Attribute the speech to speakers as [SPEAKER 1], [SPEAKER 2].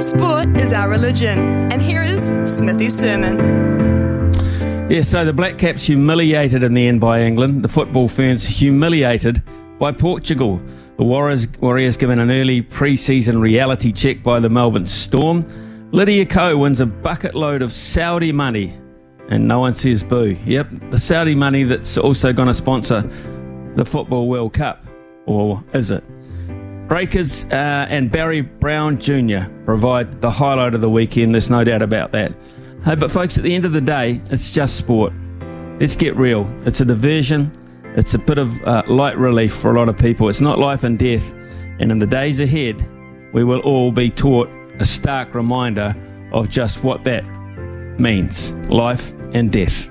[SPEAKER 1] Sport is our religion, and here is Smithy's sermon.
[SPEAKER 2] Yeah, so the Black Caps humiliated in the end by England. The football ferns humiliated by Portugal. The Warriors, Warriors given an early pre-season reality check by the Melbourne Storm. Lydia Ko wins a bucket load of Saudi money, and no one says boo. Yep, the Saudi money that's also going to sponsor the Football World Cup, or is it? Breakers uh, and Barry Brown Jr. provide the highlight of the weekend, there's no doubt about that. Hey, but folks, at the end of the day, it's just sport. Let's get real. It's a diversion, it's a bit of uh, light relief for a lot of people. It's not life and death. And in the days ahead, we will all be taught a stark reminder of just what that means life and death.